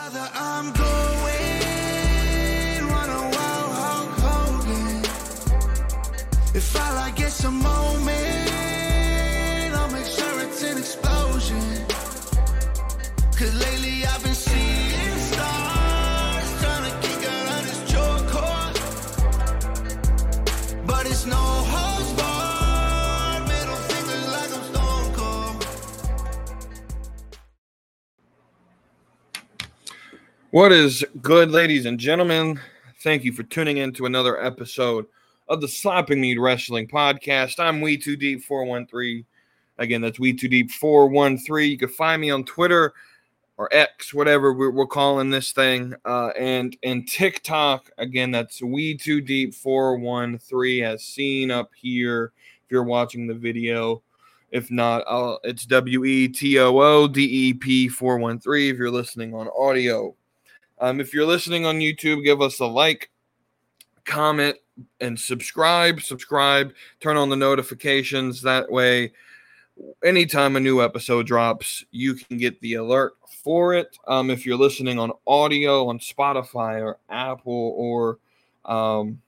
Brother, I'm going run a wild Hulk Hogan. If I like get some moment, What is good, ladies and gentlemen? Thank you for tuning in to another episode of the Slapping Meat Wrestling Podcast. I'm We Too Deep 413. Again, that's We Too Deep 413. You can find me on Twitter or X, whatever we're, we're calling this thing, uh, and and TikTok. Again, that's We Too Deep 413, as seen up here. If you're watching the video, if not, I'll, it's W E T O O D E P 413 if you're listening on audio. Um, if you're listening on YouTube, give us a like, comment, and subscribe. Subscribe, turn on the notifications. That way, anytime a new episode drops, you can get the alert for it. Um, if you're listening on audio on Spotify or Apple or um,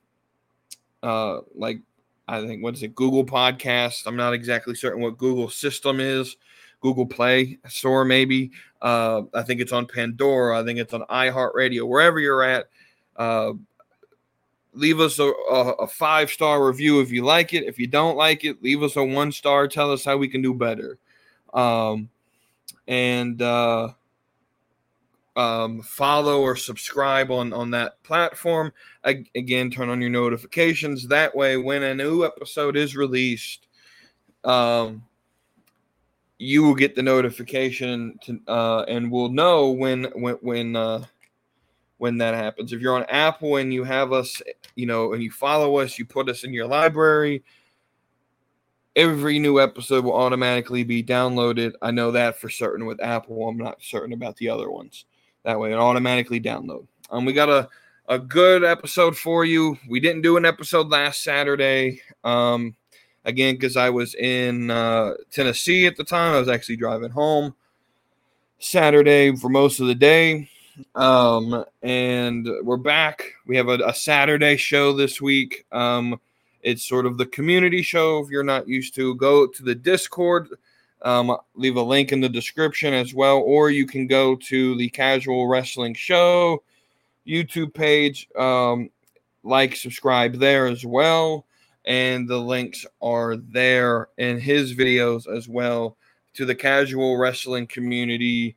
uh, like I think what is it, Google Podcast. I'm not exactly certain what Google system is. Google Play Store, maybe. Uh, I think it's on Pandora. I think it's on iHeartRadio. Wherever you're at, uh, leave us a, a, a five star review if you like it. If you don't like it, leave us a one star. Tell us how we can do better. Um, and uh, um, follow or subscribe on on that platform. I, again, turn on your notifications. That way, when a new episode is released, um, you will get the notification to, uh, and will know when when when uh, when that happens. If you're on Apple and you have us, you know, and you follow us, you put us in your library. Every new episode will automatically be downloaded. I know that for certain with Apple. I'm not certain about the other ones. That way, it automatically download. Um, we got a a good episode for you. We didn't do an episode last Saturday. Um, again because I was in uh, Tennessee at the time. I was actually driving home Saturday for most of the day. Um, and we're back. We have a, a Saturday show this week. Um, it's sort of the community show. If you're not used to, go to the Discord. Um, leave a link in the description as well, or you can go to the Casual Wrestling Show YouTube page. Um, like, subscribe there as well and the links are there in his videos as well to the casual wrestling community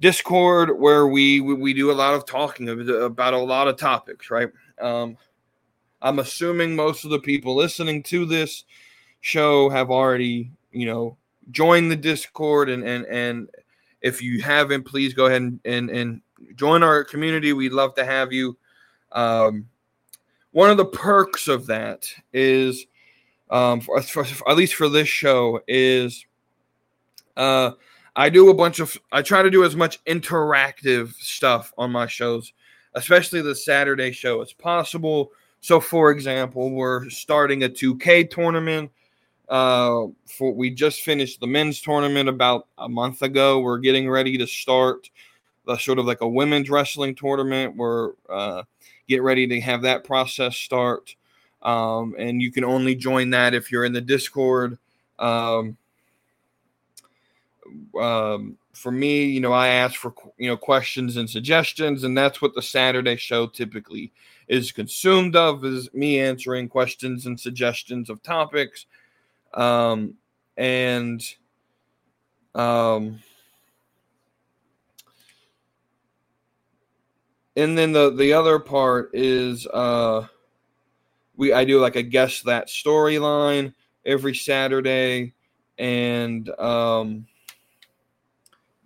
discord where we we, do a lot of talking about a lot of topics right? Um i'm assuming most of the people listening to this show have already you know joined the discord and and and if you haven't please go ahead and and, and join our community. We'd love to have you. Um one of the perks of that is um for, for, at least for this show is uh i do a bunch of i try to do as much interactive stuff on my shows especially the saturday show as possible. So for example we're starting a 2k tournament uh for we just finished the men's tournament about a month ago. We're getting ready to start the sort of like a women's wrestling tournament we're uh get ready to have that process start. Um, and you can only join that if you're in the Discord. Um, um, for me, you know, I ask for you know questions and suggestions, and that's what the Saturday show typically is consumed of is me answering questions and suggestions of topics. Um, and um, and then the the other part is uh we I do like a guess that storyline every Saturday. And um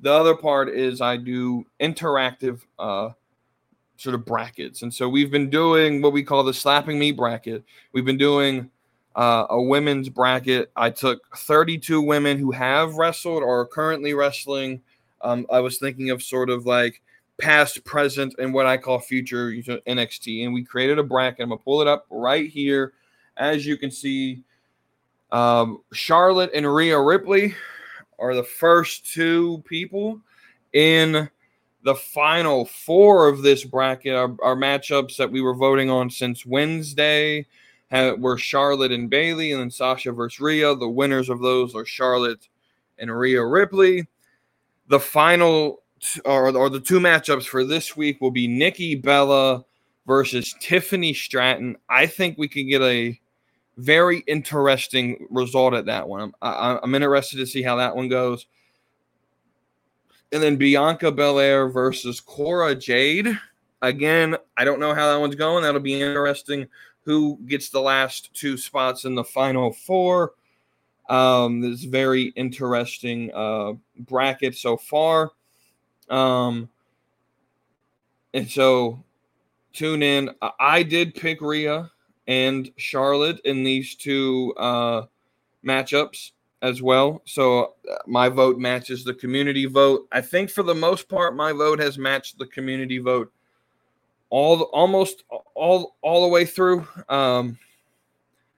the other part is I do interactive uh sort of brackets. And so we've been doing what we call the slapping me bracket. We've been doing uh, a women's bracket. I took 32 women who have wrestled or are currently wrestling. Um, I was thinking of sort of like past, present, and what I call future NXT. And we created a bracket. I'm gonna pull it up right here. As you can see, um, Charlotte and Rhea Ripley are the first two people in the final four of this bracket, our, our matchups that we were voting on since Wednesday, have, were Charlotte and Bayley, and then Sasha versus Rhea. The winners of those are Charlotte and Rhea Ripley. The final or, or the two matchups for this week will be Nikki Bella versus Tiffany Stratton. I think we can get a very interesting result at that one. I, I'm interested to see how that one goes. And then Bianca Belair versus Cora Jade. Again, I don't know how that one's going. That'll be interesting. Who gets the last two spots in the final four? Um, this very interesting uh, bracket so far. Um, and so tune in. I did pick Rhea and Charlotte in these two uh, matchups as well. So uh, my vote matches the community vote. I think for the most part, my vote has matched the community vote all almost all all the way through. Um,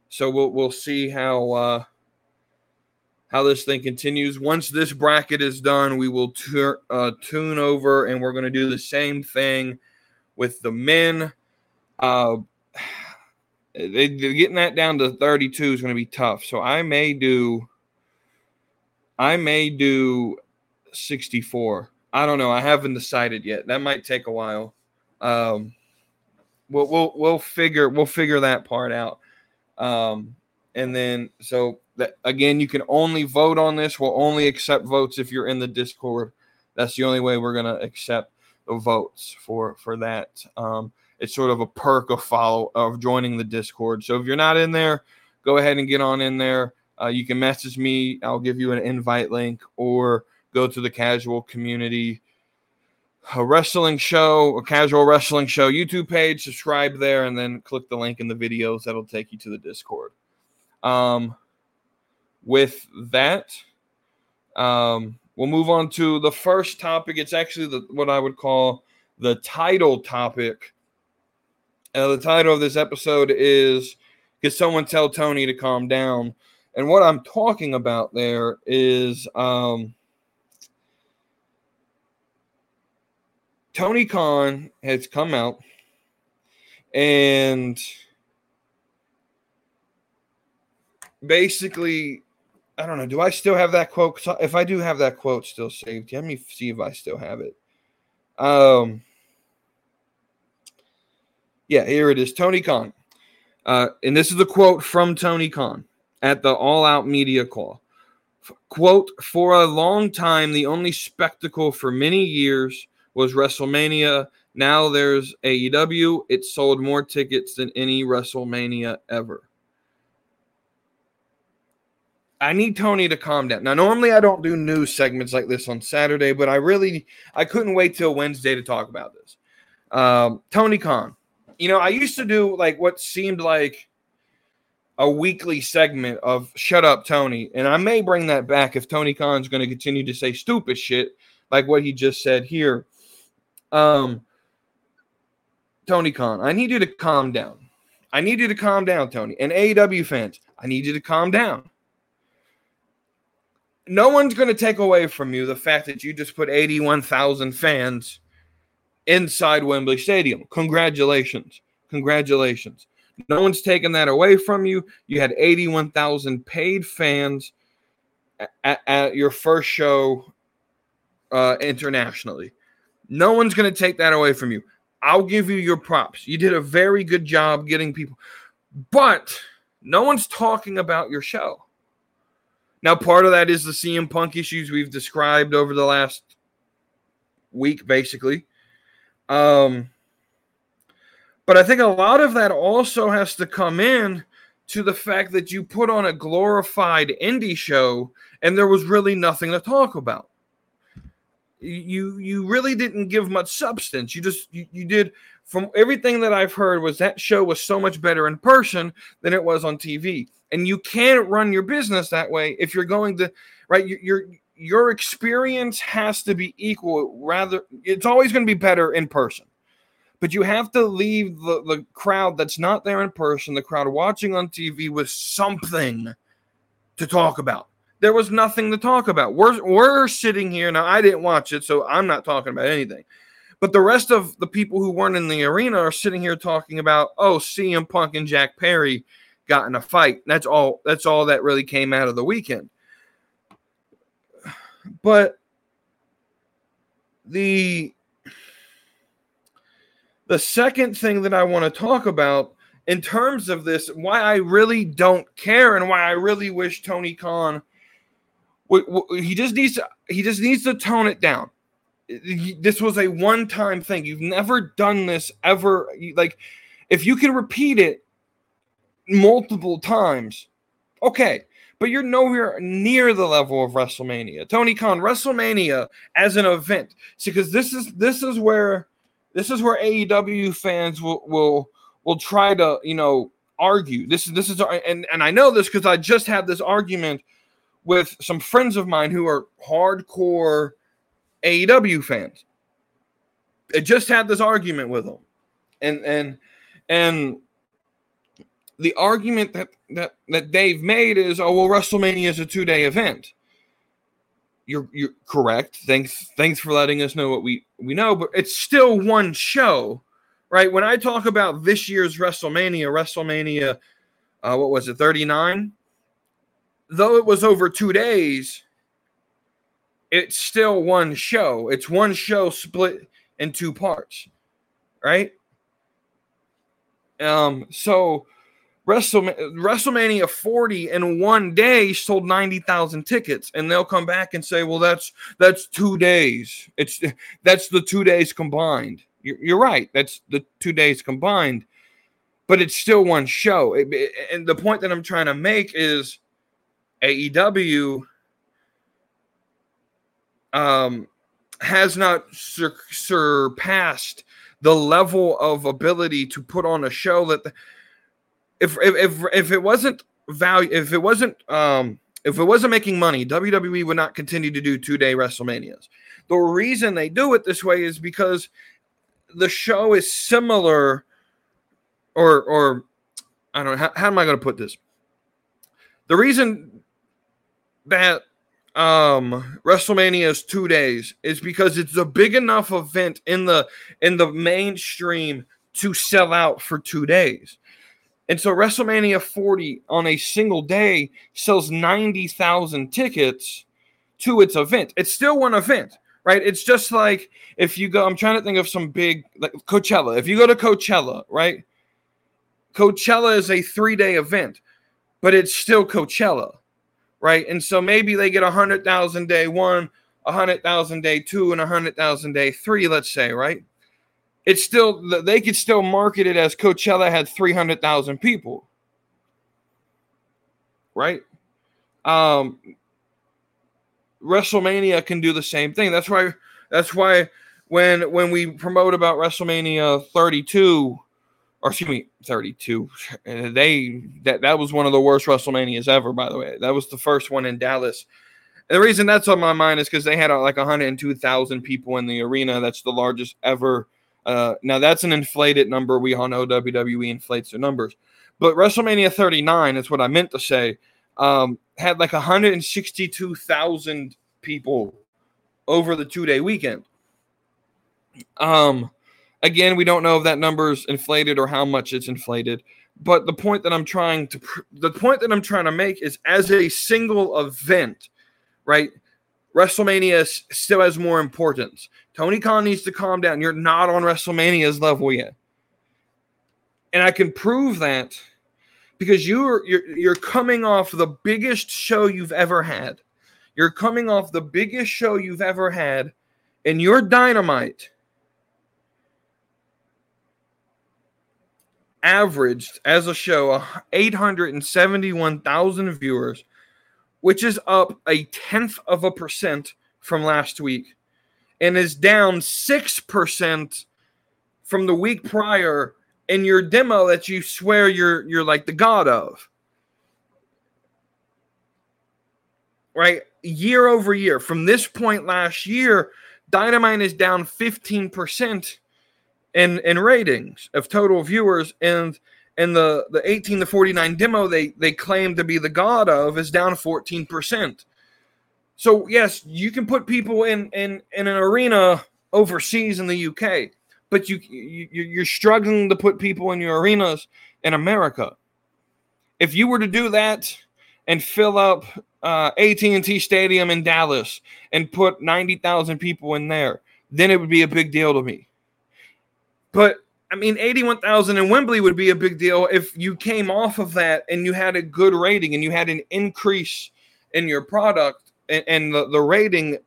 so we'll we'll see how uh, how this thing continues. Once this bracket is done, we will tur- uh, tune over and we're going to do the same thing with the men. Uh, they, getting that down to 32 is going to be tough. So I may do, I may do 64. I don't know. I haven't decided yet. That might take a while. Um, we'll, we'll, we'll figure, we'll figure that part out. Um, and then, so that again, you can only vote on this. We'll only accept votes if you're in the Discord. That's the only way we're going to accept the votes for, for that. Um, it's sort of a perk of follow of joining the Discord. So if you're not in there, go ahead and get on in there. Uh, you can message me. I'll give you an invite link, or go to the casual community a wrestling show, a casual wrestling show YouTube page. Subscribe there, and then click the link in the videos. That'll take you to the Discord. Um, with that, um, we'll move on to the first topic. It's actually the what I would call the title topic uh, the title of this episode is Could Someone Tell Tony to Calm Down? And what I'm talking about there is um, Tony Khan has come out and basically, I don't know. Do I still have that quote? If I do have that quote still saved, let me see if I still have it. Um, yeah, here it is. Tony Khan. Uh, and this is a quote from Tony Khan at the All Out Media Call. Quote, for a long time, the only spectacle for many years was WrestleMania. Now there's AEW. It sold more tickets than any WrestleMania ever. I need Tony to calm down. Now, normally I don't do news segments like this on Saturday, but I really I couldn't wait till Wednesday to talk about this. Um, Tony Khan, you know, I used to do like what seemed like a weekly segment of Shut Up Tony. And I may bring that back if Tony Khan's going to continue to say stupid shit like what he just said here. Um, Tony Khan, I need you to calm down. I need you to calm down, Tony. And AEW fans, I need you to calm down. No one's going to take away from you the fact that you just put 81,000 fans inside Wembley Stadium. Congratulations. Congratulations. No one's taken that away from you. You had 81,000 paid fans at, at, your first show uh, internationally. No one's going to take that away from you. I'll give you your props. You did a very good job getting people, but no one's talking about your show. Now, part of that is the CM Punk issues we've described over the last week, basically. Um, but I think a lot of that also has to come in to the fact that you put on a glorified indie show and there was really nothing to talk about. You you really didn't give much substance. You just you, you did from everything that I've heard was that show was so much better in person than it was on TV. And you can't run your business that way if you're going to right you're your experience has to be equal rather it's always going to be better in person but you have to leave the, the crowd that's not there in person the crowd watching on tv with something to talk about there was nothing to talk about. We're we're sitting here now. I didn't watch it, so I'm not talking about anything. But the rest of the people who weren't in the arena are sitting here talking about, oh, CM Punk and Jack Perry got in a fight. That's all. That's all that really came out of the weekend. But the the second thing that I want to talk about in terms of this, why I really don't care and why I really wish Tony Khan he just needs to he just needs to tone it down. This was a one-time thing. You've never done this ever. Like, if you can repeat it multiple times, okay. But you're nowhere near the level of WrestleMania. Tony Khan, WrestleMania as an event. See, because this is this is where this is where AEW fans will will will try to you know argue. This is this is and and I know this because I just had this argument with some friends of mine who are hardcore AEW fans. I just had this argument with them, and and and the argument that that that they've made is, oh well, WrestleMania is a two day event. You're you're correct. Thanks thanks for letting us know what we we know, but it's still one show, right? When I talk about this year's WrestleMania, WrestleMania, uh, what was it, thirty nine? Though it was over two days, it's still one show. It's one show split in two parts, right? Um, so WrestleMania 40 in one day sold 90,000 tickets and they'll come back and say, "Well, that's that's 2 days. It's that's the 2 days combined." You're, you're right. That's the 2 days combined. But it's still one show. It, it, and the point that I'm trying to make is AEW um has not sur- surpassed the level of ability to put on a show that the, if if if, if it wasn't value if it wasn't um if it wasn't making money, WWE would not continue to do two day WrestleManias. The reason they do it this way is because the show is similar, or or I don't know how, how am I going to put this. The reason that um WrestleMania is two days is because it's a big enough event in the in the mainstream to sell out for two days. And so WrestleMania 40 on a single day sells 90,000 tickets to its event. It's still one event, right? It's just like if you go, I'm trying to think of some big, like Coachella. If you go to Coachella, right? Coachella is a three day event, but it's still Coachella, right? And so maybe they get 100,000 day one, 100,000 day two, and 100,000 day three, let's say, right? It's still they could still market it as Coachella had 300,000 people. Right? Um WrestleMania can do the same thing. That's why that's why when when we promote about WrestleMania 32 or excuse me 32 they that that was one of the worst WrestleManias ever by the way. That was the first one in Dallas. And the reason that's on my mind is because they had uh, like 102,000 people in the arena. That's the largest ever uh, now that's an inflated number. We all know WWE inflates their numbers, but WrestleMania 39 is what I meant to say. Um, had like 162,000 people over the two day weekend. Um, again, we don't know if that number is inflated or how much it's inflated. But the point that I'm trying to the point that I'm trying to make is as a single event, right? WrestleMania still has more importance. Tony Khan needs to calm down. You're not on WrestleMania's level yet. And I can prove that because you're you're you're coming off the biggest show you've ever had. You're coming off the biggest show you've ever had, and your dynamite averaged as a show uh, 871,000 viewers, which is up a tenth of a percent from last week and is down 6% from the week prior in your demo that you swear you're you're like the god of. Right? Year over year. From this point last year, Dynamite is down 15% in in ratings of total viewers and and the the 18 to 49 demo they they claim to be the god of is down 14%. So yes, you can put people in in in an arena overseas in the UK, but you, you you're struggling to put people in your arenas in America. If you were to do that and fill up uh, AT&T Stadium in Dallas and put 90,000 people in there, then it would be a big deal to me. But I mean, 81,000 in Wembley would be a big deal if you came off of that and you had a good rating and you had an increase in your product and, and the, the rating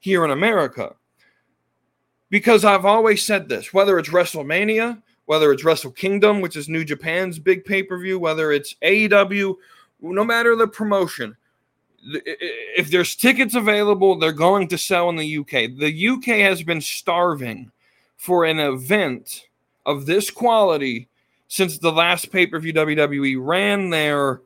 here in America. Because I've always said this whether it's WrestleMania, whether it's Wrestle Kingdom, which is New Japan's big pay per view, whether it's AEW, no matter the promotion, if there's tickets available, they're going to sell in the UK. The UK has been starving for an event of this quality since the last pay per view WWE ran there.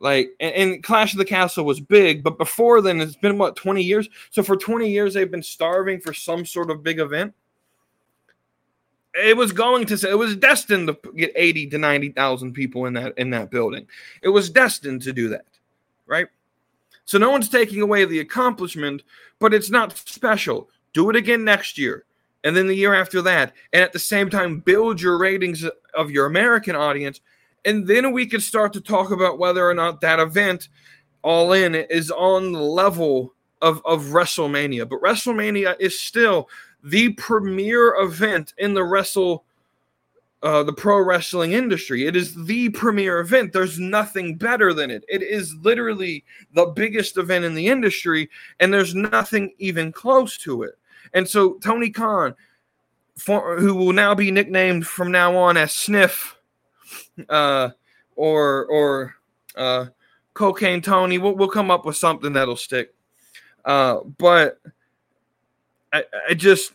Like, and, and, Clash of the Castle was big, but before then, it's been what 20 years. So for 20 years, they've been starving for some sort of big event. It was going to, say it was destined to get 80 to 90,000 people in that in that building. It was destined to do that, right? So no one's taking away the accomplishment, but it's not special. Do it again next year and then the year after that, and at the same time build your ratings of your American audience, and then we could start to talk about whether or not that event, all in, is on the level of of WrestleMania. But WrestleMania is still the premier event in the wrestle. Uh, the pro wrestling industry. It is the premier event. There's nothing better than it. It is literally the biggest event in the industry, and there's nothing even close to it. And so Tony Khan, for, who will now be nicknamed from now on as Sniff, uh, or or uh, Cocaine Tony, we'll, we'll come up with something that'll stick. Uh, but I, I just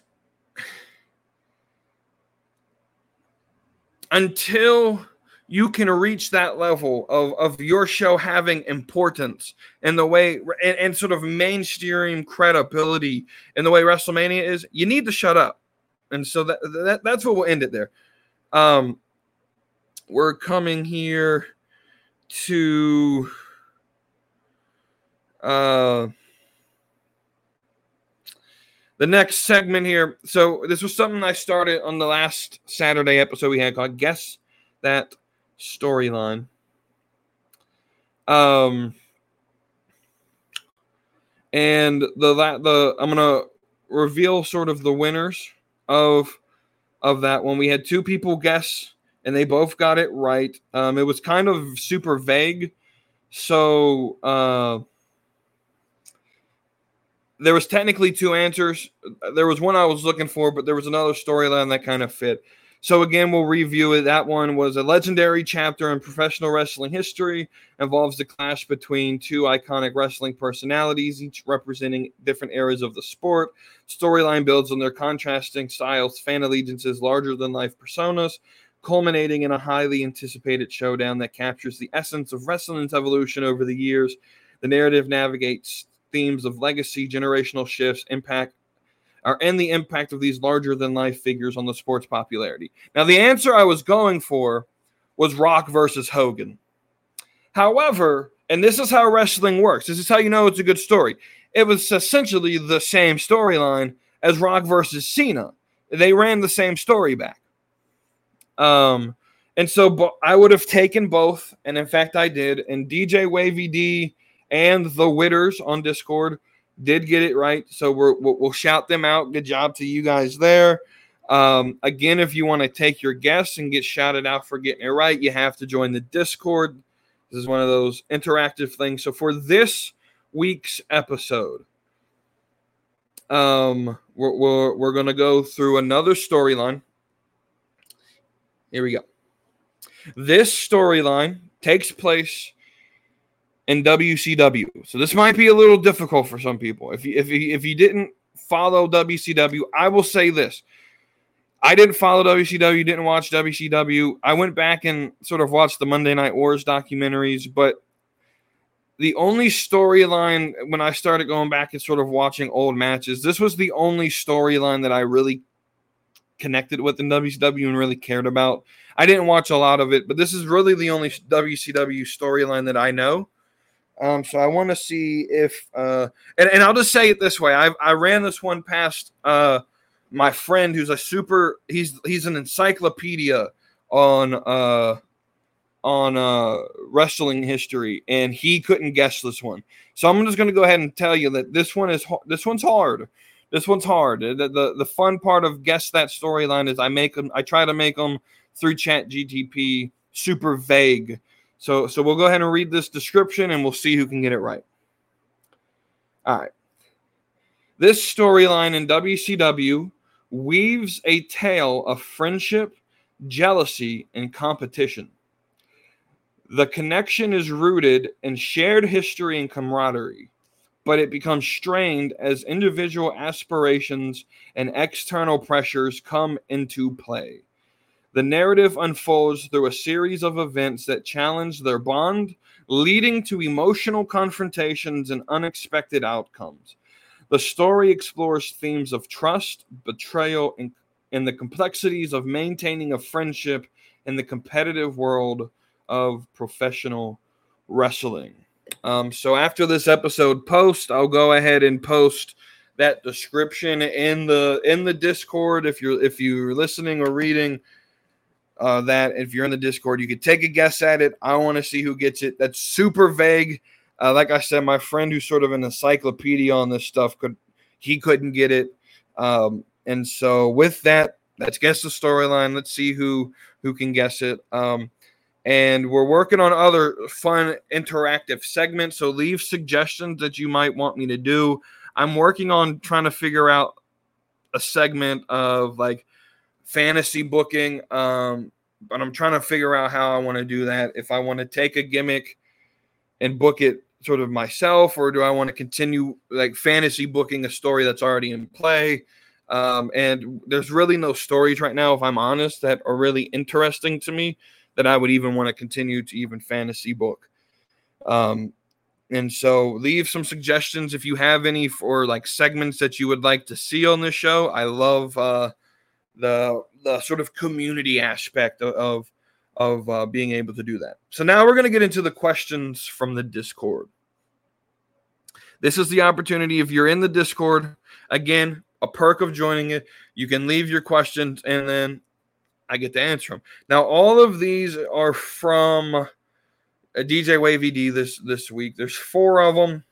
until you can reach that level of, of your show having importance and the way and, and sort of mainstream credibility in the way WrestleMania is, you need to shut up. And so that, that that's what we'll end it there. Um, we're coming here to uh the next segment here. So this was something I started on the last Saturday episode we had called Guess That storyline. Um, and the that the I'm gonna reveal sort of the winners of of that one. We had two people guess, and they both got it right. Um, it was kind of super vague, so uh, there was technically two answers. There was one I was looking for, but there was another storyline that kind of fit. So again, we'll review it. That one was a legendary chapter in professional wrestling history. Involves the clash between two iconic wrestling personalities, each representing different eras of the sport. Storyline builds on their contrasting styles, fan allegiances, larger than life personas, culminating in a highly anticipated showdown that captures the essence of wrestling's evolution over the years. The narrative navigates themes of legacy, generational shifts, impact, are and the impact of these larger than life figures on the sport's popularity. Now, the answer I was going for was Rock versus Hogan. However, and this is how wrestling works. This is how you know it's a good story. It was essentially the same storyline as Rock versus Cena. They ran the same story back. Um, and so bo- I would have taken both, and in fact, I did. And DJ Wavy D and the Witters on Discord did get it right. So we're, we'll, we'll shout them out. Good job to you guys there. Um, again, if you want to take your guess and get shouted out for getting it right, you have to join the Discord. This is one of those interactive things. So for this week's episode, um, we're, we're, we're going to go through another storyline. Here we go. This storyline takes place in WCW. So this might be a little difficult for some people. If you, if you, if you didn't follow WCW, I will say this. I didn't follow WCW, didn't watch WCW. I went back and sort of watched the Monday Night Wars documentaries, but the only storyline when I started going back and sort of watching old matches, this was the only storyline that I really connected with in WCW and really cared about. I didn't watch a lot of it, but this is really the only WCW storyline that I know. Um, so I want to see if, uh, and, and I'll just say it this way: I I ran this one past uh, my friend who's a super. He's he's an encyclopedia on uh, on uh, wrestling history, and he couldn't guess this one. So I'm just going to go ahead and tell you that this one is this one's hard. This one's hard. The, the, the fun part of guess that storyline is I make them. I try to make them through Chat GTP super vague so, so we'll go ahead and read this description and we'll see who can get it right. All right. This storyline in WCW weaves a tale of friendship, jealousy, and competition. The connection is rooted in shared history and camaraderie, but it becomes strained as individual aspirations and external pressures come into play. The narrative unfolds through a series of events that challenge their bond, leading to emotional confrontations and unexpected outcomes. The story explores themes of trust, betrayal, and, and the complexities of maintaining a friendship in the competitive world of professional wrestling. Um, so after this episode post, I'll go ahead and post that description in the in the Discord. If you're if you're listening or reading, uh, that if you're in the Discord, you could take a guess at it. I want to see who gets it. That's super vague. Uh, like I said, my friend who's sort of an encyclopedia on this stuff could he couldn't get it. Um, and so with that, let's guess the storyline. Let's see who who can guess it. Um, and we're working on other fun interactive segments. So leave suggestions that you might want me to do. I'm working on trying to figure out a segment of like fantasy booking. Um, but I'm trying to figure out how I want to do that. If I want to take a gimmick and book it sort of myself, or do I want to continue like fantasy booking a story that's already in play? Um, and there's really no stories right now, if I'm honest, that are really interesting to me that I would even want to continue to even fantasy book. Um, and so leave some suggestions if you have any for like segments that you would like to see on this show. I love uh the the sort of community aspect of of, uh, being able to do that. So now we're going to get into the questions from the Discord. This is the opportunity if you're in the Discord. Again, a perk of joining it, you can leave your questions and then I get to answer them. Now, all of these are from a uh, DJ Wavy D this this week. There's four of them,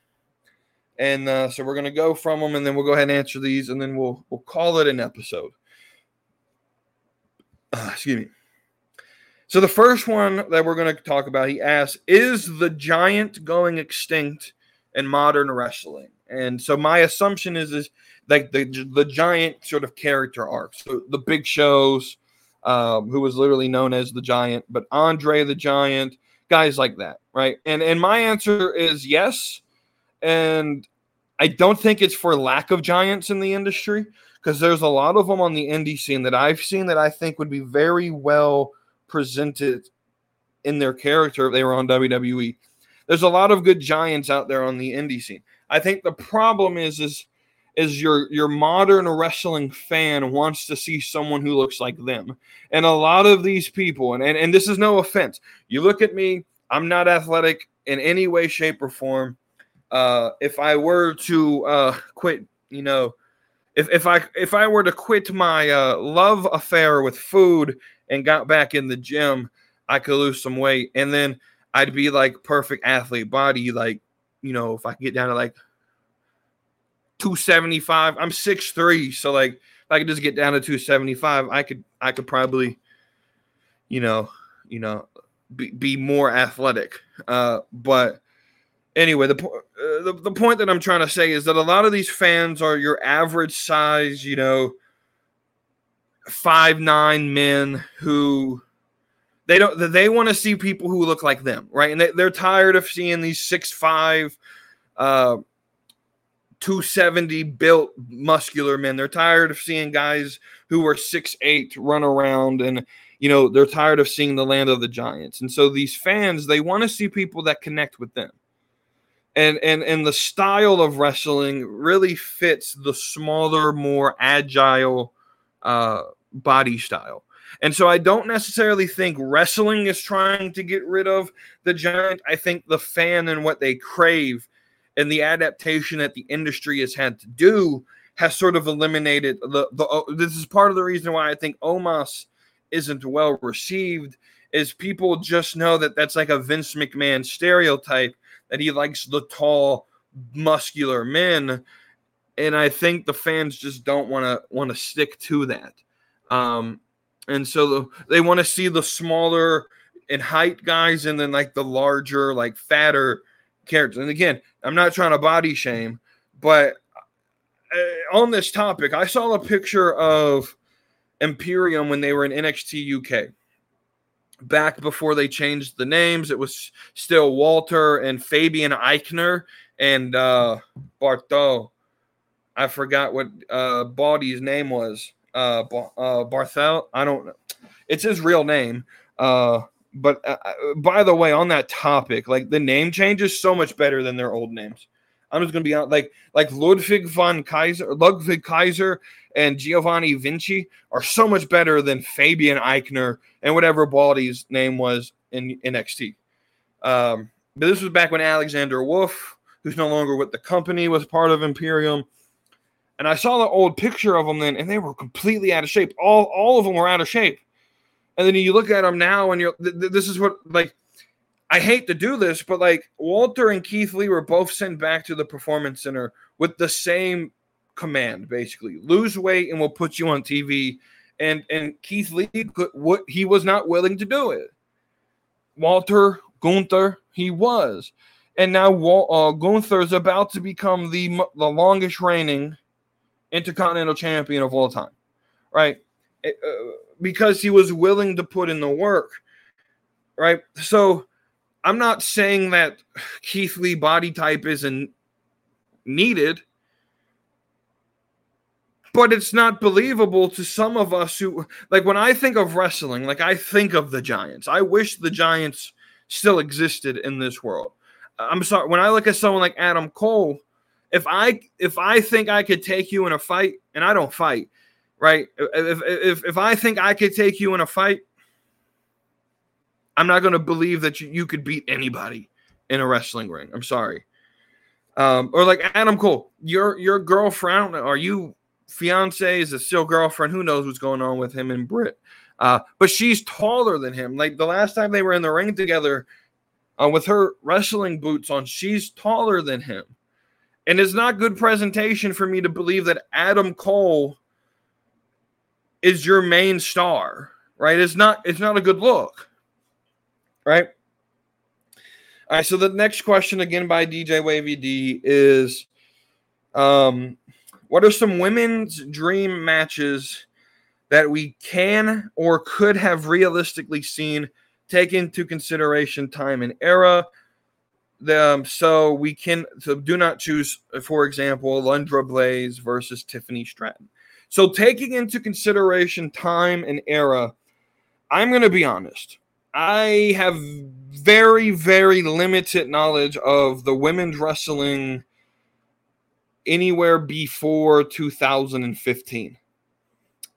and uh, so we're gonna go from them, and then we'll go ahead and answer these, and then we'll we'll call it an episode. Excuse me. So the first one that we're going to talk about, he asks, is the giant going extinct in modern wrestling? And so my assumption is is like the the giant sort of character arc. So the big shows, um, who was literally known as the giant, but Andre the Giant, guys like that, right? And and my answer is yes. And I don't think it's for lack of giants in the industry because there's a lot of them on the indie scene that I've seen that I think would be very well presented in their character if they were on WWE. There's a lot of good giants out there on the indie scene. I think the problem is is is your your modern wrestling fan wants to see someone who looks like them. And a lot of these people, and, and, and this is no offense, you look at me, I'm not athletic in any way, shape, or form. Uh, if I were to uh, quit, you know, if if I if I were to quit my uh, love affair with food and got back in the gym, I could lose some weight, and then I'd be like perfect athlete body. Like you know, if I get down to like two seventy five, I'm six three, so like if I could just get down to two seventy five, I could I could probably, you know, you know, be, be more athletic. Uh, but anyway, the, uh, the the point that I'm trying to say is that a lot of these fans are your average size, you know, five nine men who they don't they want to see people who look like them, right? And they, they're tired of seeing these six five, uh, 270 built muscular men. They're tired of seeing guys who are six eight run around and you know they're tired of seeing the land of the giants and so these fans they want to see people that connect with them and and and the style of wrestling really fits the smaller, more agile uh, body style. And so I don't necessarily think wrestling is trying to get rid of the giant. I think the fan and what they crave and the adaptation that the industry has had to do has sort of eliminated the, the uh, this is part of the reason why I think Omos isn't well received is people just know that that's like a Vince McMahon stereotype that he likes the tall muscular men and I think the fans just don't want to want to stick to that. Um and so the, they want to see the smaller in height guys and then like the larger like fatter characters. And again, I'm not trying to body shame, but uh, on this topic, I saw a picture of Imperium when they were in NXT UK. Back before they changed the names, it was still Walter and Fabian Aichner and uh Bartho. I forgot what uh Baldy's name was. Uh, uh Barthel. I don't know. It's his real name. Uh but uh, uh, by the way, on that topic, like the name change is so much better than their old names. I'm just gonna be on like like Ludwig von Kaiser, Ludwig Kaiser, and Giovanni Vinci are so much better than Fabian Aichner and whatever Baldy's name was in NXT. Um, but this was back when Alexander Wolfe, who's no longer with the company, was part of Imperium. And I saw the old picture of them then, and they were completely out of shape. All all of them were out of shape. And then you look at them now, and you're th- th- this is what like I hate to do this, but like Walter and Keith Lee were both sent back to the performance center with the same command, basically lose weight and we'll put you on TV. And and Keith Lee could, what he was not willing to do it. Walter Gunther, he was, and now uh, Gunther is about to become the the longest reigning intercontinental champion of all time, right? It, uh, because he was willing to put in the work, right? So I'm not saying that Keith Lee body type isn't needed, but it's not believable to some of us who like when I think of wrestling, like I think of the Giants. I wish the Giants still existed in this world. I'm sorry, when I look at someone like Adam Cole, if I if I think I could take you in a fight, and I don't fight, right? If if if I think I could take you in a fight, I'm not going to believe that you, you could beat anybody in a wrestling ring. I'm sorry. Um, or like Adam Cole, your your girlfriend, are you fiance? Is a still girlfriend? Who knows what's going on with him and Britt? Uh, but she's taller than him. Like the last time they were in the ring together, uh, with her wrestling boots on, she's taller than him. And it's not good presentation for me to believe that Adam Cole is your main star, right? It's not. It's not a good look right? All right, so the next question again by DJ Wavy D is um what are some women's dream matches that we can or could have realistically seen take into consideration time and era? The, um, so we can so do not choose for example Alundra Blayze versus Tiffany Stratton. So taking into consideration time and era I'm going to be honest I have very, very limited knowledge of the women's wrestling anywhere before 2015.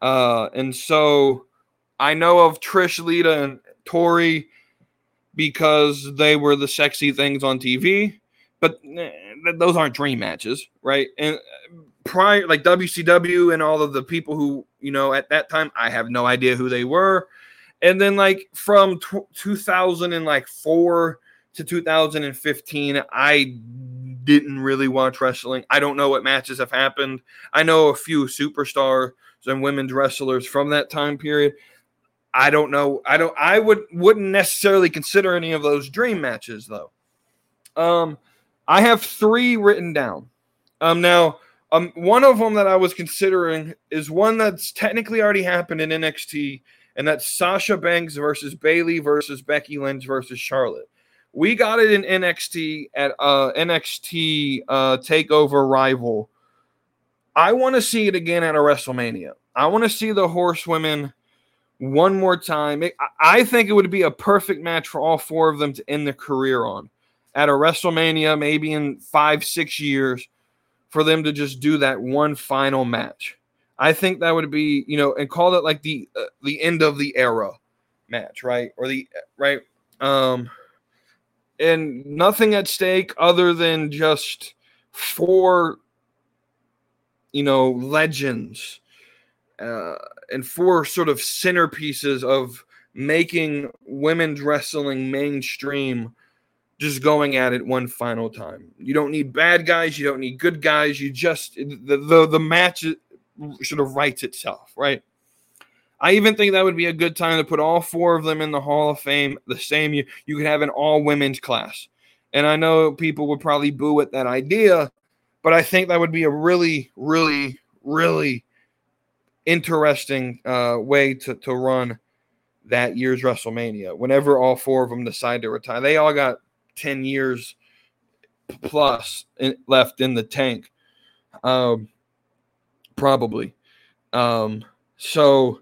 Uh, and so I know of Trish, Lita, and Tori because they were the sexy things on TV, but eh, those aren't dream matches, right? And uh, prior, like WCW and all of the people who, you know, at that time, I have no idea who they were. And then like from t- 2004 to 2015, I didn't really watch wrestling. I don't know what matches have happened. I know a few superstars and women's wrestlers from that time period. I don't know. I don't. I would wouldn't necessarily consider any of those dream matches though. Um, I have three written down. Um, now, um, one of them that I was considering is one that's technically already happened in NXT and that's Sasha Banks versus Bayley versus Becky Lynch versus Charlotte. We got it in NXT at uh, NXT uh, Takeover Rival. I want to see it again at a WrestleMania. I want to see the Horsewomen one more time. It, I think it would be a perfect match for all four of them to end their career on at a WrestleMania, maybe in five, six years, for them to just do that one final match. I think that would be, you know, and call it like the uh, the end of the era match, right? Or the right um and nothing at stake other than just four you know legends uh, and four sort of centerpieces of making women's wrestling mainstream just going at it one final time. You don't need bad guys, you don't need good guys, you just the the, the match sort of writes itself, right? I even think that would be a good time to put all four of them in the Hall of Fame the same year. You could have an all women's class. And I know people would probably boo at that idea, but I think that would be a really, really, really interesting uh, way to, to run that year's WrestleMania. Whenever all four of them decide to retire, they all got 10 years plus in, left in the tank. Um, probably. Um, so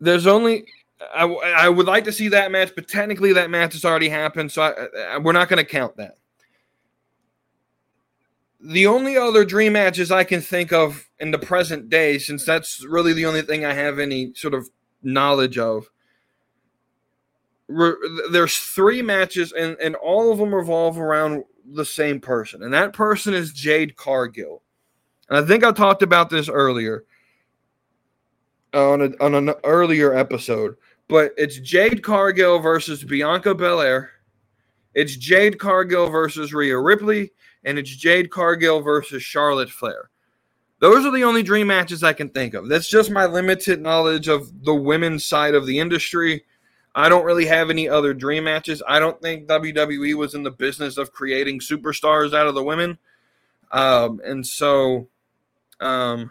there's only I, I would like to see that match, but technically that match has already happened, so I, I, we're not going to count that. The only other dream matches I can think of in the present day, since that's really the only thing I have any sort of knowledge of, there's three matches, and, and all of them revolve around the same person, and that person is Jade Cargill. And I think I talked about this earlier on, a, on an earlier episode, but it's Jade Cargill versus Bianca Belair. It's Jade Cargill versus Rhea Ripley, and it's Jade Cargill versus Charlotte Flair. Those are the only dream matches I can think of. That's just my limited knowledge of the women's side of the industry. I don't really have any other dream matches. I don't think WWE was in the business of creating superstars out of the women. Um, and so um,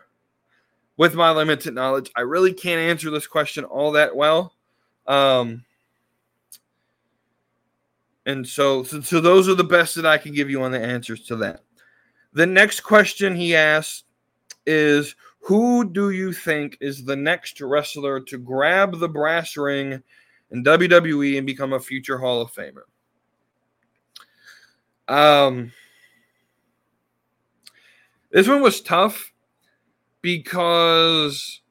with my limited knowledge, I really can't answer this question all that well. Um, and so, so, so those are the best that I can give you on the answers to that. The next question he asked is Who do you think is the next wrestler to grab the brass ring in WWE and become a future Hall of Famer? Um, this one was tough because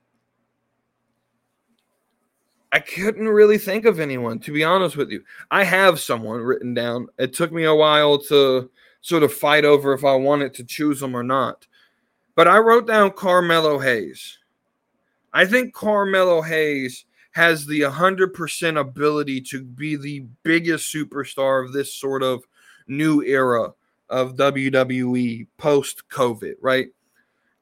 I couldn't really think of anyone, to be honest with you. I have someone written down. It took me a while to sort of fight over if I wanted to choose them or not. But I wrote down Carmelo Hayes. I think Carmelo Hayes has the 100% ability to be the biggest superstar of this sort of new era of WWE post COVID, right?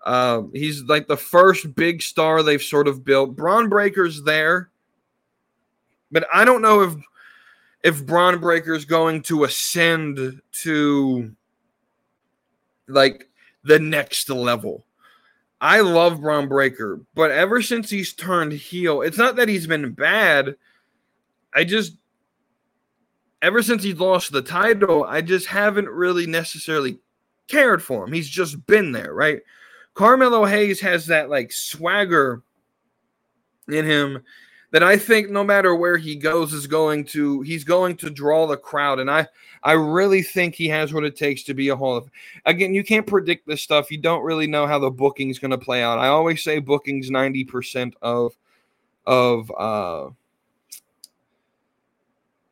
Um, he's like the first big star they've sort of built. Bron Breakker's there, but I don't know if if Bron Breakker's going to ascend to like the next level. I love Bron Breakker, but ever since he's turned heel, it's not that he's been bad. I just ever since he lost the title, I just haven't really necessarily cared for him. He's just been there, right? Carmelo Hayes has that like swagger in him that I think no matter where he goes is going to he's going to draw the crowd and I I really think he has what it takes to be a Hall of Again, you can't predict this stuff. You don't really know how the booking's going to play out. I always say booking's 90% of of uh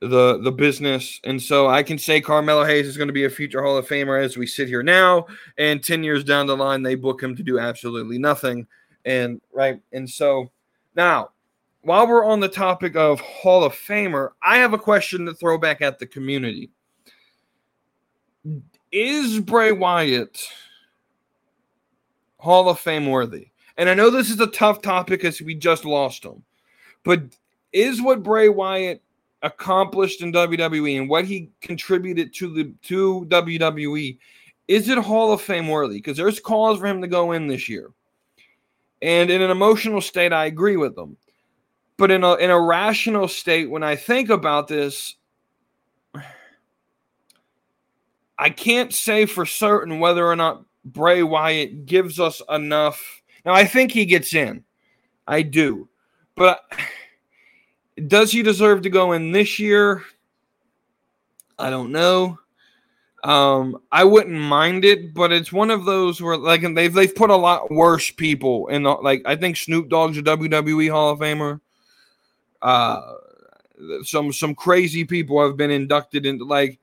the the business. And so I can say Carmelo Hayes is going to be a future Hall of Famer as we sit here now. And 10 years down the line, they book him to do absolutely nothing. And right. And so now, while we're on the topic of Hall of Famer, I have a question to throw back at the community. Is Bray Wyatt Hall of Fame worthy? And I know this is a tough topic because we just lost him, but is what Bray Wyatt accomplished in WWE and what he contributed to the to WWE, is it Hall of Fame worthy? Because there's calls for him to go in this year. And in an emotional state, I agree with them. But in a in a rational state, when I think about this, I can't say for certain whether or not Bray Wyatt gives us enough. Now I think he gets in. I do. But does he deserve to go in this year? I don't know. Um, I wouldn't mind it, but it's one of those where like they've they've put a lot worse people in the like I think Snoop Dogg's a WWE Hall of Famer. Uh some some crazy people have been inducted into like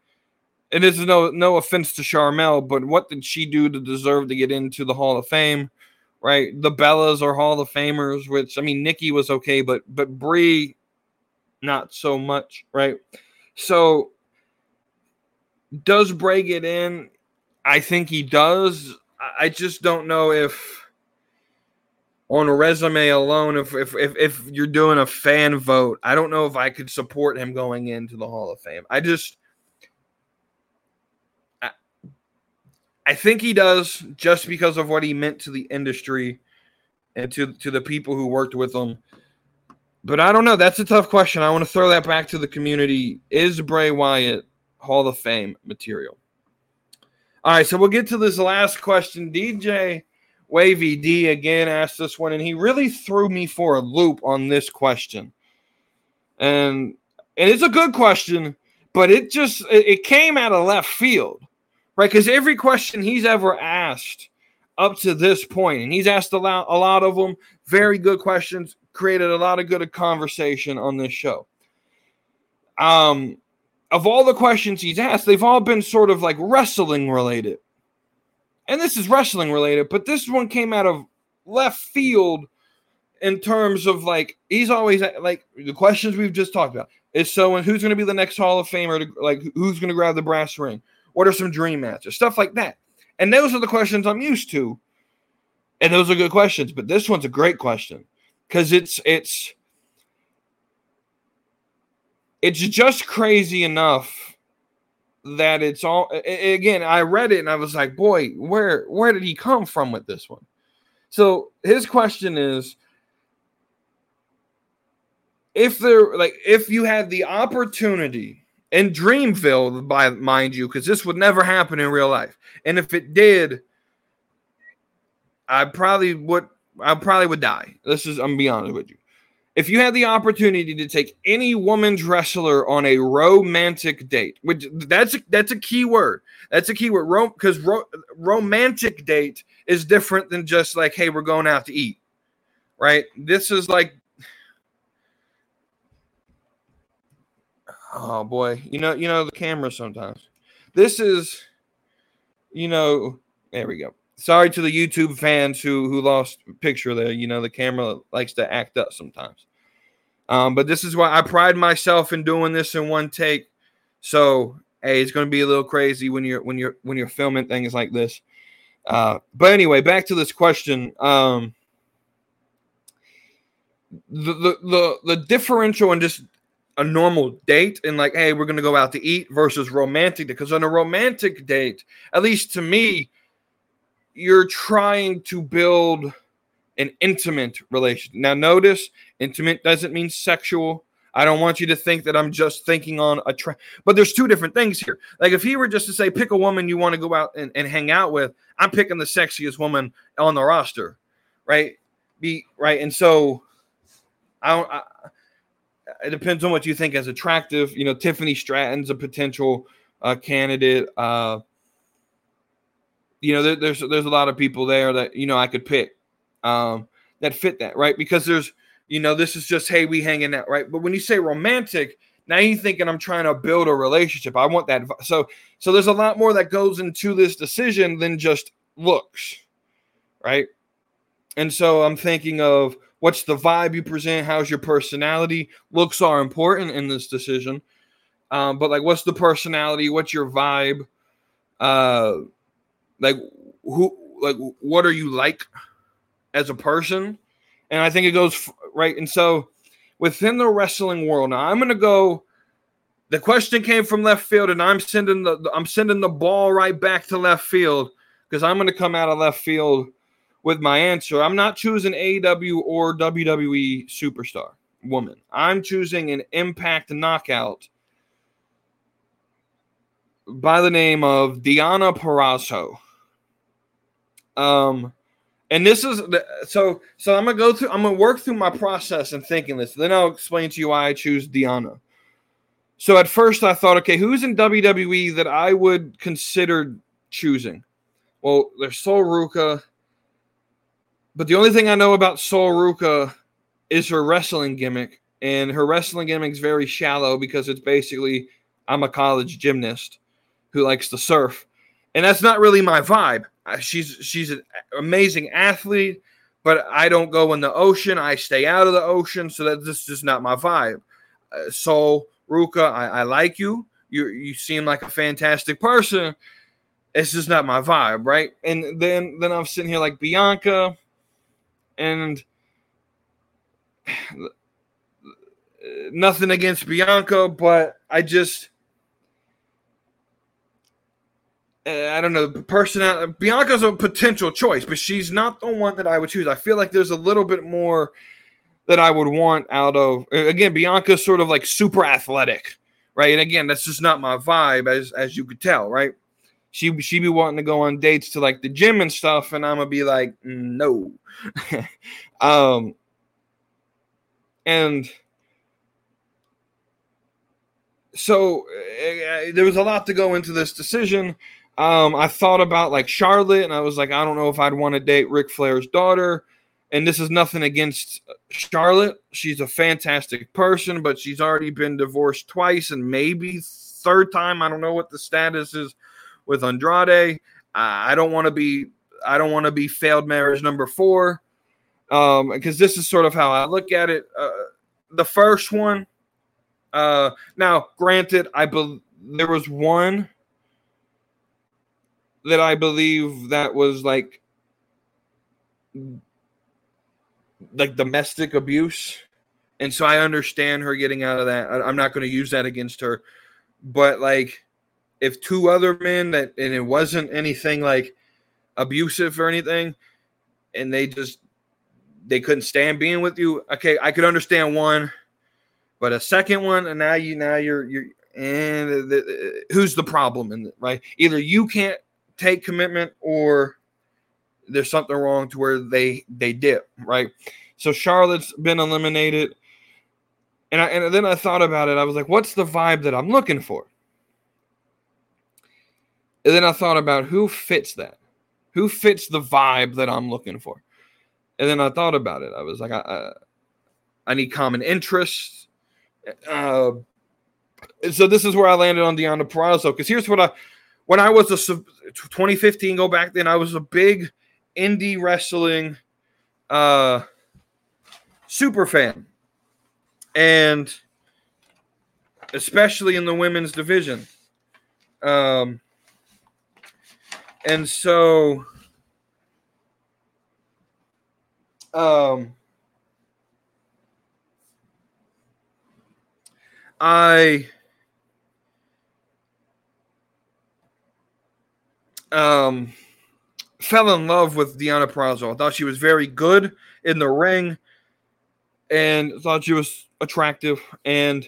And this is no no offense to Sharmell, but what did she do to deserve to get into the Hall of Fame? Right, the Bellas are Hall of Famers, which I mean Nikki was okay, but but Brie, not so much, right? So does Bray get in? I think he does. I just don't know if on a resume alone, if, if if if you're doing a fan vote, I don't know if I could support him going into the Hall of Fame. I just I, I think he does just because of what he meant to the industry and to to the people who worked with him. But I don't know. That's a tough question. I want to throw that back to the community. Is Bray Wyatt Hall of Fame material. All right, so we'll get to this last question. DJ Wavy D again asked this one, and he really threw me for a loop on this question. And and it's a good question, but it just it came out of left field, right? Because every question he's ever asked up to this point, and he's asked a lot, a lot of them, very good questions, created a lot of good conversation on this show. Um, of all the questions he's asked, they've all been sort of like wrestling related. And this is wrestling related, but this one came out of left field in terms of like he's always like the questions we've just talked about is so and who's going to be the next Hall of Famer to like who's going to grab the brass ring? What are some dream matches? Stuff like that. And those are the questions I'm used to. And those are good questions, but this one's a great question because it's it's it's just crazy enough that it's all again i read it and i was like boy where where did he come from with this one? So his question is if there like if you had the opportunity in dreamville by mind you because this would never happen in real life and if it did i probably would i probably would die this is i'm be honest with you if you had the opportunity to take any woman's wrestler on a romantic date, which that's a, that's a key word. That's a key word. Because ro- romantic date is different than just like, hey, we're going out to eat, right? This is like, oh boy, you know, you know the camera sometimes. This is, you know, there we go. Sorry to the YouTube fans who who lost picture there. You know, the camera likes to act up sometimes. Um, but this is why I pride myself in doing this in one take. So hey, it's going to be a little crazy when you're when you're when you're filming things like this. Uh, but anyway, back to this question. Um, the, the the the differential in just a normal date and like, hey, we're gonna go out to eat versus romantic because on a romantic date, at least to me, you're trying to build an intimate relation. Now, notice intimate doesn't mean sexual. I don't want you to think that I'm just thinking on a track, but there's two different things here. Like if he were just to say, pick a woman you want to go out and, and hang out with, I'm picking the sexiest woman on the roster, right? Be right, and so I don't. I, it depends on what you think as attractive. You know, Tiffany Stratton's a potential uh, candidate. Uh, you know, there, there's there's a lot of people there that you know I could pick um, that fit that, right? Because there's, you know, this is just, hey, we hanging out, right? But when you say romantic, now you're thinking I'm trying to build a relationship. I want that. So, so there's a lot more that goes into this decision than just looks, right? And so I'm thinking of what's the vibe you present, how's your personality. Looks are important in this decision, um, but like, what's the personality? What's your vibe? Uh, like who, like what are you like? as a person. And I think it goes right. And so within the wrestling world, now I'm going to go. The question came from left field, and I'm sending the I'm sending the ball right back to left field because I'm going to come out of left field with my answer. I'm not choosing AEW or WWE superstar woman. I'm choosing an Impact knockout by the name of Deonna Purrazzo. Um, and this is the, so so i'm gonna go through i'm gonna work through my process and thinking this then i'll explain to you why i choose Deonna So at first I thought, okay, who's in WWE that I would consider choosing? Well, there's Sol Ruca but the only thing I know about Sol Ruca is her wrestling gimmick, and her wrestling gimmick is very shallow because it's basically I'm a college gymnast who likes to surf, and that's not really my vibe. She's she's an amazing athlete, but I don't go in the ocean. I stay out of the ocean, so that this is not my vibe. Uh, so Ruca, I, I like you. You you seem like a fantastic person. It's just not my vibe, right? And then then I'm sitting here like Bianca, and nothing against Bianca, but I just I don't know, The personality. Bianca's a potential choice, but she's not the one that I would choose. I feel like there's a little bit more that I would want out of. Again, Bianca's sort of like super athletic, right? And again, that's just not my vibe, as as you could tell, right? She she be wanting to go on dates to like the gym and stuff, and I'm gonna be like, no. um, and so uh, there was a lot to go into this decision. Um, I thought about like Charlotte, and I was like, I don't know if I'd want to date Ric Flair's daughter. And this is nothing against Charlotte. She's a fantastic person, but she's already been divorced twice and maybe third time. I don't know what the status is with Andrade. I don't want to be. I don't want to be failed marriage number four. Um, because this is sort of how I look at it. Uh, the first one. Uh, now, granted, I believe there was one that I believe that was like like domestic abuse. And so I understand her getting out of that. I, am not going to use that against her. But like if two other men that and it wasn't anything like abusive or anything and they just they couldn't stand being with you, okay, I could understand one. But a second one and now you now you're you're and the, who's the problem in it, right? Either you can't take commitment or there's something wrong to where they they dip, right? So Charlotte's been eliminated. And I and then I thought about it. I was like, what's the vibe that I'm looking for? And then I thought about who fits that. Who fits the vibe that I'm looking for? And then I thought about it. I was like, I, I, need common interests. Uh, so this is where I landed on Deonna Purrazzo. Because here's what I when I was a 2015, go back then, I was a big indie wrestling uh, super fan, and especially in the women's division. Um, and so, um, I um, fell in love with Deonna Purrazzo. I thought she was very good in the ring and thought she was attractive. And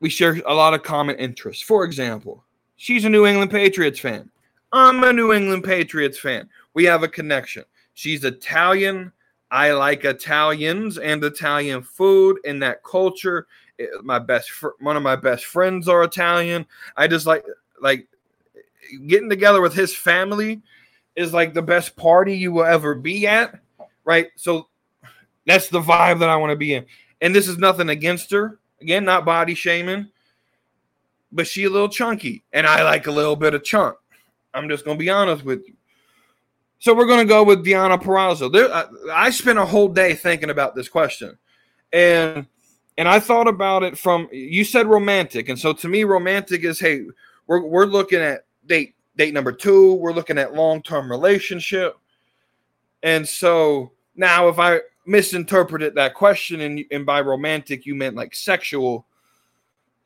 we share a lot of common interests. For example, she's a New England Patriots fan. I'm a New England Patriots fan. We have a connection. She's Italian. I like Italians and Italian food and that culture. My best, fr- one of my best friends are Italian. I just like like getting together with his family is like the best party you will ever be at, right? So that's the vibe that I want to be in. And this is nothing against her. Again, not body shaming, but she a little chunky, and I like a little bit of chunk. I'm just gonna be honest with you. So we're gonna go with Deonna Purrazzo. There, I, I spent a whole day thinking about this question, and and I thought about it from you said romantic, and so to me, romantic is hey, we're we're looking at date date number two we're looking at long-term relationship. And so now if i misinterpreted that question and, and by romantic you meant like sexual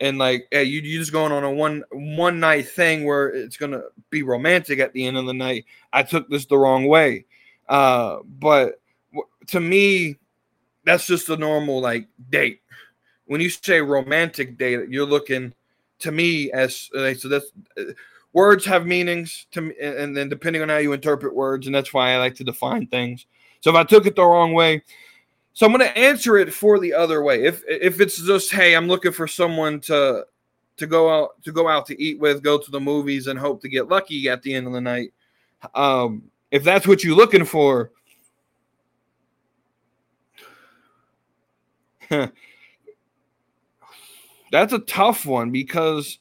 and like hey, you, you're just going on a one one night thing where it's gonna be romantic at the end of the night. I took this the wrong way. Uh but to me that's just a normal like date. When you say romantic date you're looking to me as so that's uh, words have meanings to me, and then depending on how you interpret words, and that's why I like to define things. So if I took it the wrong way, So I'm going to answer it for the other way. If if it's just hey, I'm looking for someone to to go out to go out to eat with, go to the movies, and hope to get lucky at the end of the night. Um, if that's what you're looking for, that's a tough one because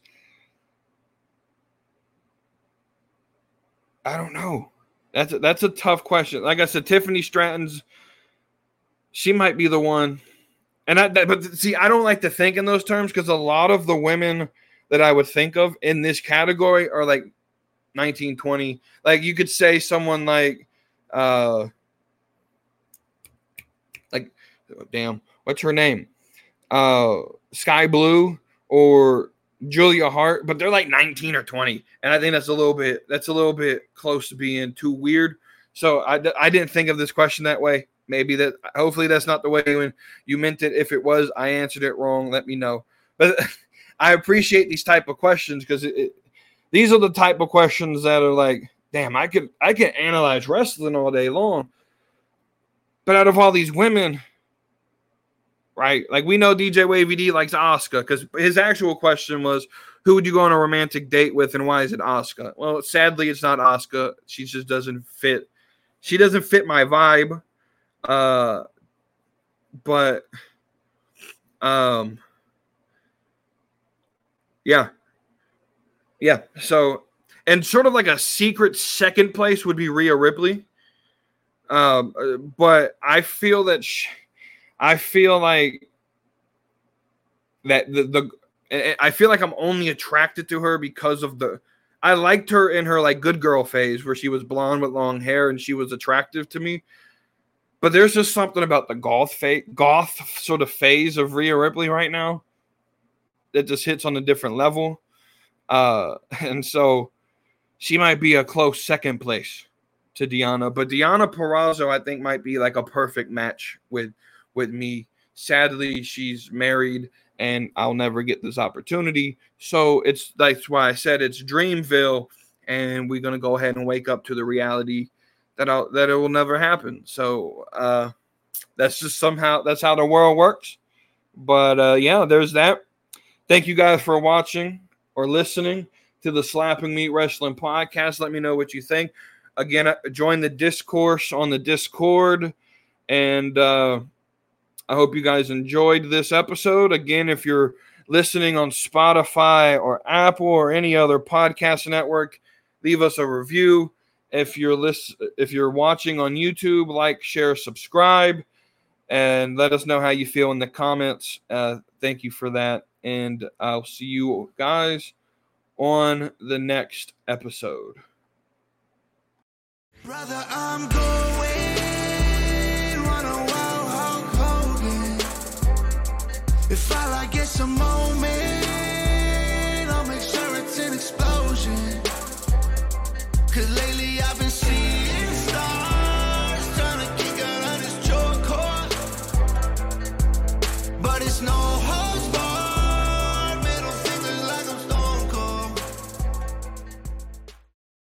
I don't know. That's a, that's a tough question. Like I said, Tiffany Stratton's she might be the one. And I, that, but see, I don't like to think in those terms because a lot of the women that I would think of in this category are like 19, 20. Like you could say someone like, uh, like, damn, what's her name? Uh, Skye Blue or Julia Hart, but they're like 19 or 20. And I think that's a little bit, that's a little bit close to being too weird. So I, I didn't think of this question that way. Maybe that hopefully that's not the way when you meant it. If it was, I answered it wrong. Let me know. But I appreciate these type of questions because these are the type of questions that are like, damn, I could I can analyze wrestling all day long. But out of all these women, right? Like we know DJ Wavy D likes Oscar because his actual question was, who would you go on a romantic date with and why is it Oscar? Well, sadly, it's not Oscar. She just doesn't fit. She doesn't fit my vibe. Uh, but um, yeah, yeah. So, and sort of like a secret second place would be Rhea Ripley. Um, uh, but I feel that she, I feel like that the the I feel like I'm only attracted to her because of the I liked her in her like good girl phase where she was blonde with long hair and she was attractive to me. But there's just something about the goth fa- goth sort of phase of Rhea Ripley right now that just hits on a different level. Uh, and so she might be a close second place to Deonna, but Deonna Purrazzo, I think, might be like a perfect match with with me. Sadly, she's married and I'll never get this opportunity. So it's that's why I said it's Dreamville, and we're gonna go ahead and wake up to the reality that I'll, that it will never happen. So uh, that's just somehow that's how the world works. But uh, yeah, there's that. Thank you guys for watching or listening to the Slapping Meat Wrestling podcast. Let me know what you think. Again, uh, join the discourse on the Discord, and uh, I hope you guys enjoyed this episode. Again, if you're listening on Spotify or Apple or any other podcast network, leave us a review if you're list, if you're watching on YouTube, like, share, subscribe, and let us know how you feel in the comments. Uh, thank you for that, and I'll see you guys on the next episode. Brother, If all I get's a moment, I'll make sure it's an explosion. Cause lately